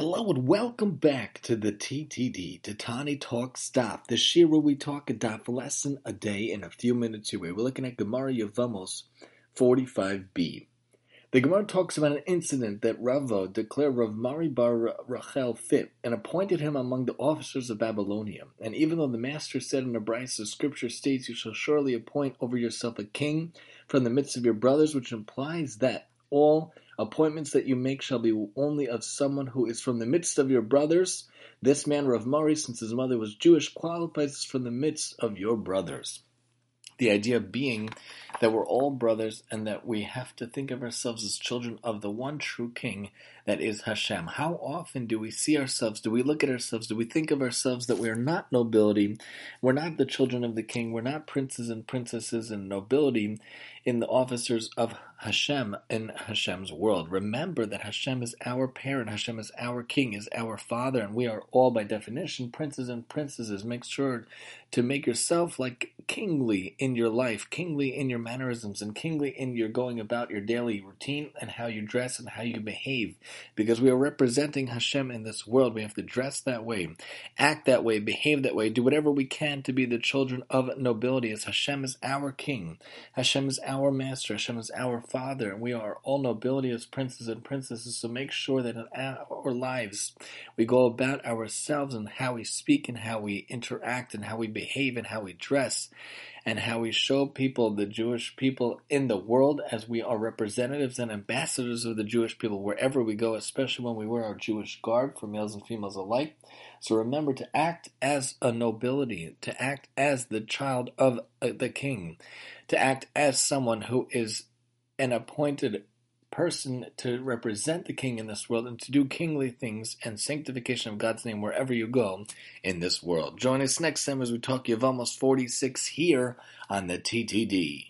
Hello and welcome back to the TTD, Tani Talk Stop, the Shira we talk a daf lesson a day in a few minutes away. We're looking at Gemara Yevamos 45b. The Gemara talks about an incident that Rava declared Rav Mari bar Rachel fit and appointed him among the officers of Babylonia. And even though the master said in the Braisa, Scripture states, "You shall surely appoint over yourself a king from the midst of your brothers," which implies that all appointments that you make shall be only of someone who is from the midst of your brothers. This man, Rav Mari, since his mother was Jewish, qualifies from the midst of your brothers. The idea being that we're all brothers and that we have to think of ourselves as children of the one true King that is Hashem. How often do we see ourselves, do we look at ourselves, do we think of ourselves that we are not nobility, we're not the children of the King, we're not princes and princesses and nobility in the officers of Hashem in Hashem's world. Remember that Hashem is our parent, Hashem is our king, is our father, and we are all by definition princes and princesses. Make sure to make yourself like kingly in your life, kingly in your mannerisms, and kingly in your going about your daily routine and how you dress and how you behave. Because we are representing Hashem in this world. We have to dress that way, act that way, behave that way, do whatever we can to be the children of nobility, as Hashem is our king. Hashem is our master, Hashem is our father, and we are all nobility as princes and princesses. So make sure that in our lives we go about ourselves and how we speak and how we interact and how we behave and how we dress and how we show people, the Jewish people in the world, as we are representatives and ambassadors of the Jewish people wherever we go, especially when we wear our Jewish garb for males and females alike. So remember to act as a nobility, to act as the child of uh, the king, to act as someone who is an appointed person to represent the king in this world and to do kingly things and sanctification of God's name wherever you go in this world. Join us next time as we talk Yevamos 46 here on the TTD.